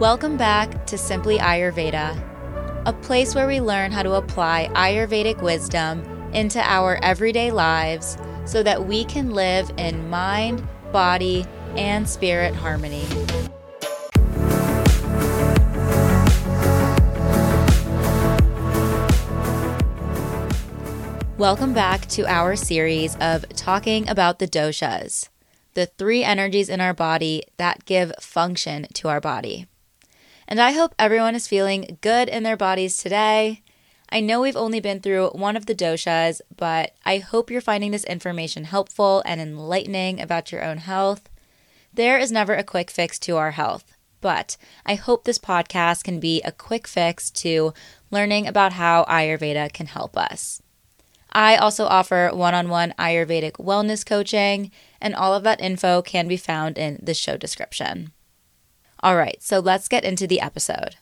Welcome back to Simply Ayurveda, a place where we learn how to apply Ayurvedic wisdom into our everyday lives so that we can live in mind, body, and spirit harmony. Welcome back to our series of talking about the doshas, the three energies in our body that give function to our body. And I hope everyone is feeling good in their bodies today. I know we've only been through one of the doshas, but I hope you're finding this information helpful and enlightening about your own health. There is never a quick fix to our health, but I hope this podcast can be a quick fix to learning about how Ayurveda can help us. I also offer one on one Ayurvedic wellness coaching, and all of that info can be found in the show description. All right, so let's get into the episode.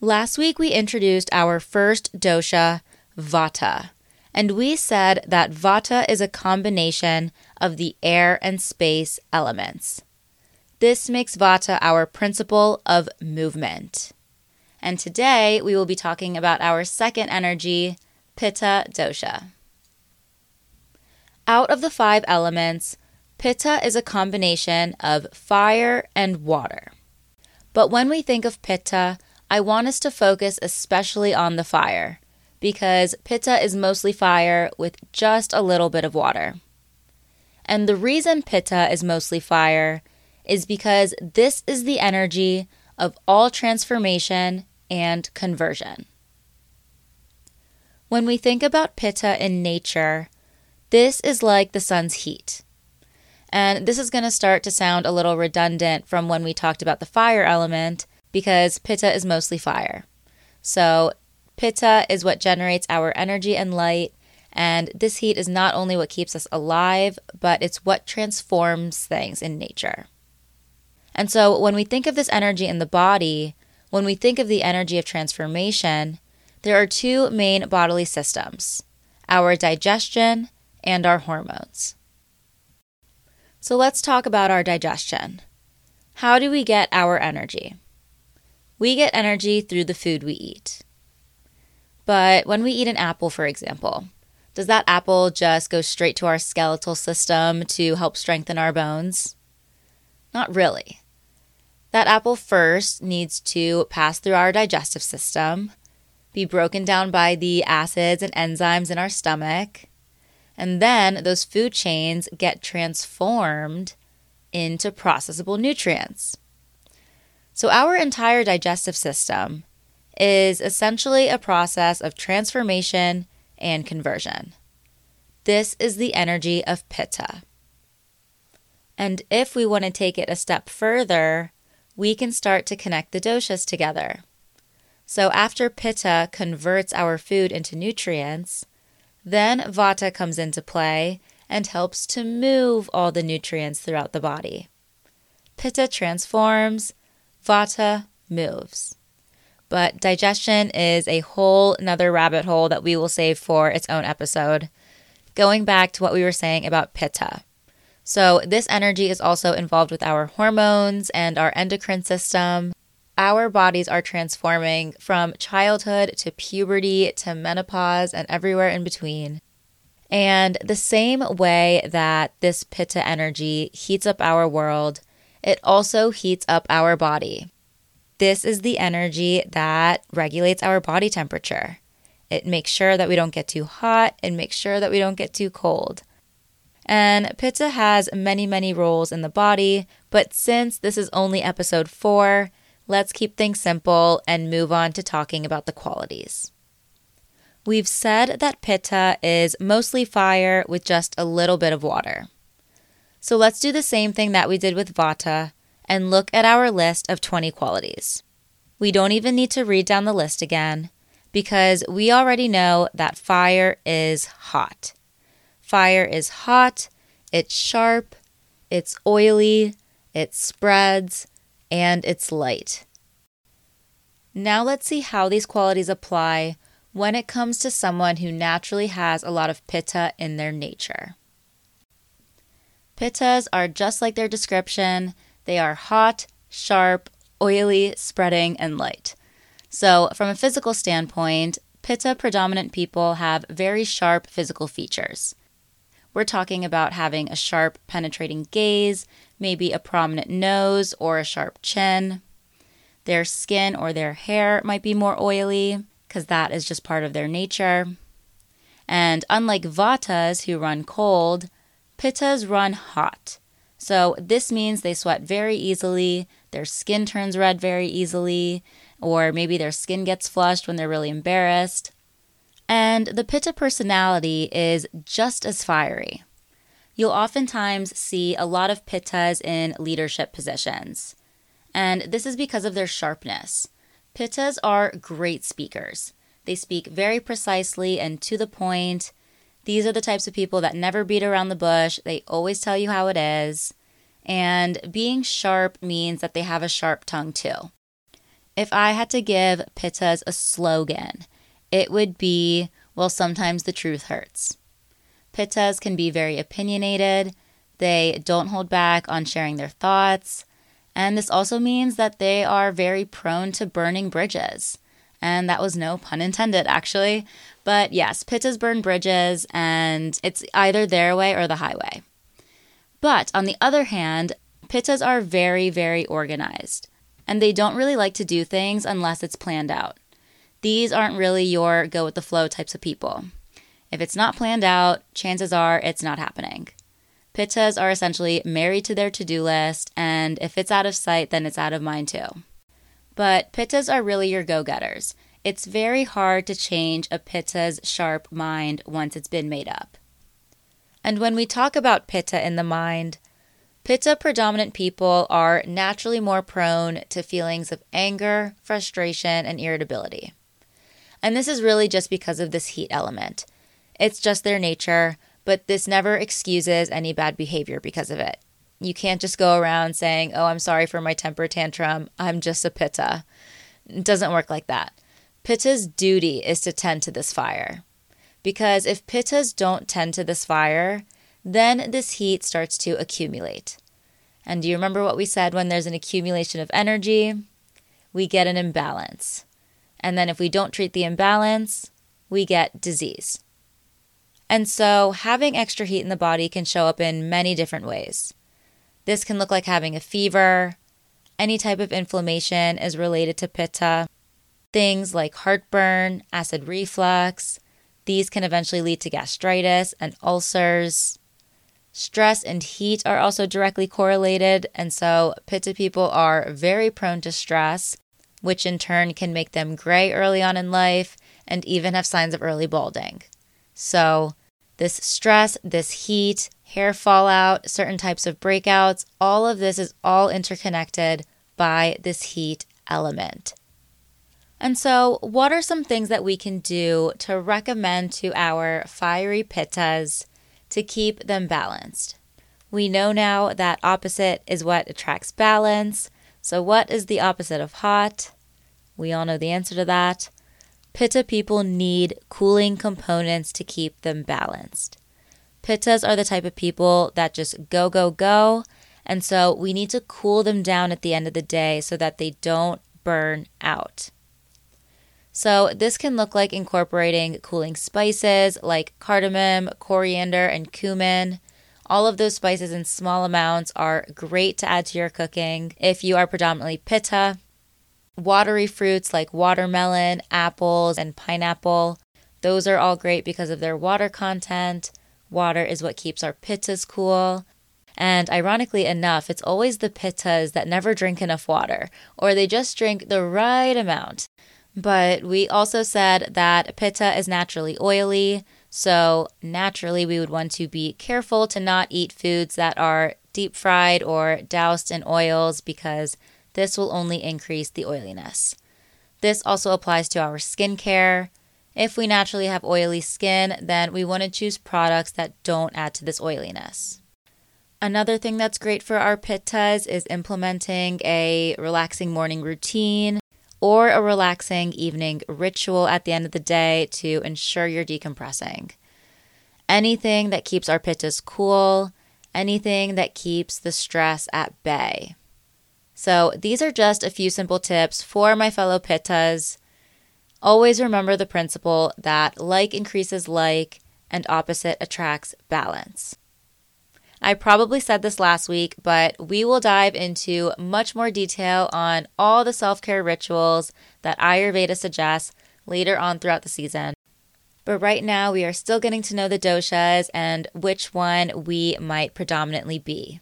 Last week we introduced our first dosha, Vata, and we said that Vata is a combination of the air and space elements. This makes Vata our principle of movement. And today we will be talking about our second energy, Pitta dosha. Out of the five elements, Pitta is a combination of fire and water. But when we think of Pitta, I want us to focus especially on the fire, because Pitta is mostly fire with just a little bit of water. And the reason Pitta is mostly fire is because this is the energy of all transformation and conversion. When we think about Pitta in nature, this is like the sun's heat. And this is going to start to sound a little redundant from when we talked about the fire element because pitta is mostly fire. So, pitta is what generates our energy and light. And this heat is not only what keeps us alive, but it's what transforms things in nature. And so, when we think of this energy in the body, when we think of the energy of transformation, there are two main bodily systems our digestion and our hormones. So let's talk about our digestion. How do we get our energy? We get energy through the food we eat. But when we eat an apple, for example, does that apple just go straight to our skeletal system to help strengthen our bones? Not really. That apple first needs to pass through our digestive system, be broken down by the acids and enzymes in our stomach, and then those food chains get transformed into processable nutrients. So, our entire digestive system is essentially a process of transformation and conversion. This is the energy of Pitta. And if we want to take it a step further, we can start to connect the doshas together. So, after Pitta converts our food into nutrients, then Vata comes into play and helps to move all the nutrients throughout the body. Pitta transforms, Vata moves. But digestion is a whole nother rabbit hole that we will save for its own episode. Going back to what we were saying about Pitta. So, this energy is also involved with our hormones and our endocrine system our bodies are transforming from childhood to puberty to menopause and everywhere in between. And the same way that this pitta energy heats up our world, it also heats up our body. This is the energy that regulates our body temperature. It makes sure that we don't get too hot and makes sure that we don't get too cold. And Pitta has many, many roles in the body, but since this is only episode four, let's keep things simple and move on to talking about the qualities. We've said that Pitta is mostly fire with just a little bit of water. So let's do the same thing that we did with Vata and look at our list of 20 qualities. We don't even need to read down the list again because we already know that fire is hot. Fire is hot, it's sharp, it's oily, it spreads, and it's light. Now let's see how these qualities apply when it comes to someone who naturally has a lot of pitta in their nature. Pittas are just like their description, they are hot, sharp, oily, spreading, and light. So, from a physical standpoint, Pitta predominant people have very sharp physical features. We're talking about having a sharp, penetrating gaze, maybe a prominent nose or a sharp chin. Their skin or their hair might be more oily because that is just part of their nature. And unlike Vatas who run cold, Pittas run hot. So this means they sweat very easily, their skin turns red very easily, or maybe their skin gets flushed when they're really embarrassed. And the Pitta personality is just as fiery. You'll oftentimes see a lot of Pittas in leadership positions. And this is because of their sharpness. Pittas are great speakers. They speak very precisely and to the point. These are the types of people that never beat around the bush. They always tell you how it is. And being sharp means that they have a sharp tongue too. If I had to give Pittas a slogan, it would be, well, sometimes the truth hurts. Pittas can be very opinionated, they don't hold back on sharing their thoughts, and this also means that they are very prone to burning bridges. And that was no pun intended, actually. But yes, Pittas burn bridges, and it's either their way or the highway. But on the other hand, Pittas are very, very organized, and they don't really like to do things unless it's planned out. These aren't really your go with the flow types of people. If it's not planned out, chances are it's not happening. Pittas are essentially married to their to do list, and if it's out of sight, then it's out of mind too. But Pittas are really your go getters. It's very hard to change a Pitta's sharp mind once it's been made up. And when we talk about pitta in the mind, pitta predominant people are naturally more prone to feelings of anger, frustration, and irritability. And this is really just because of this heat element. It's just their nature, but this never excuses any bad behavior because of it. You can't just go around saying, Oh, I'm sorry for my temper tantrum. I'm just a pitta. It doesn't work like that. Pitta's duty is to tend to this fire. Because if pittas don't tend to this fire, then this heat starts to accumulate. And do you remember what we said when there's an accumulation of energy? We get an imbalance. And then if we don't treat the imbalance, we get disease. And so having extra heat in the body can show up in many different ways. This can look like having a fever. Any type of inflammation is related to pitta. Things like heartburn, acid reflux, these can eventually lead to gastritis and ulcers. Stress and heat are also directly correlated, and so Pitta people are very prone to stress, which in turn can make them gray early on in life and even have signs of early balding. So, this stress, this heat, hair fallout, certain types of breakouts, all of this is all interconnected by this heat element. And so, what are some things that we can do to recommend to our fiery pittas to keep them balanced? We know now that opposite is what attracts balance. So, what is the opposite of hot? We all know the answer to that. Pitta people need cooling components to keep them balanced. Pittas are the type of people that just go, go, go. And so we need to cool them down at the end of the day so that they don't burn out. So, this can look like incorporating cooling spices like cardamom, coriander, and cumin. All of those spices in small amounts are great to add to your cooking if you are predominantly pitta. Watery fruits like watermelon, apples, and pineapple, those are all great because of their water content. Water is what keeps our pittas cool. And ironically enough, it's always the pittas that never drink enough water, or they just drink the right amount. But we also said that pitta is naturally oily, so naturally we would want to be careful to not eat foods that are deep fried or doused in oils because this will only increase the oiliness. This also applies to our skincare. If we naturally have oily skin, then we want to choose products that don't add to this oiliness. Another thing that's great for our pittas is implementing a relaxing morning routine or a relaxing evening ritual at the end of the day to ensure you're decompressing. Anything that keeps our pittas cool, anything that keeps the stress at bay. So, these are just a few simple tips for my fellow Pittas. Always remember the principle that like increases like and opposite attracts balance. I probably said this last week, but we will dive into much more detail on all the self care rituals that Ayurveda suggests later on throughout the season. But right now, we are still getting to know the doshas and which one we might predominantly be.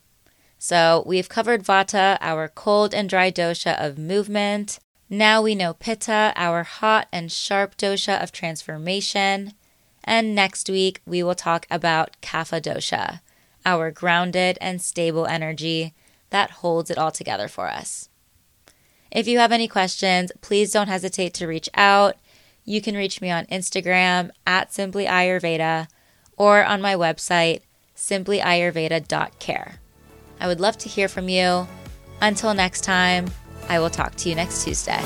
So we've covered Vata, our cold and dry dosha of movement. Now we know Pitta, our hot and sharp dosha of transformation. And next week, we will talk about Kapha dosha, our grounded and stable energy that holds it all together for us. If you have any questions, please don't hesitate to reach out. You can reach me on Instagram at Simply Ayurveda or on my website, simplyayurveda.care. I would love to hear from you. Until next time, I will talk to you next Tuesday.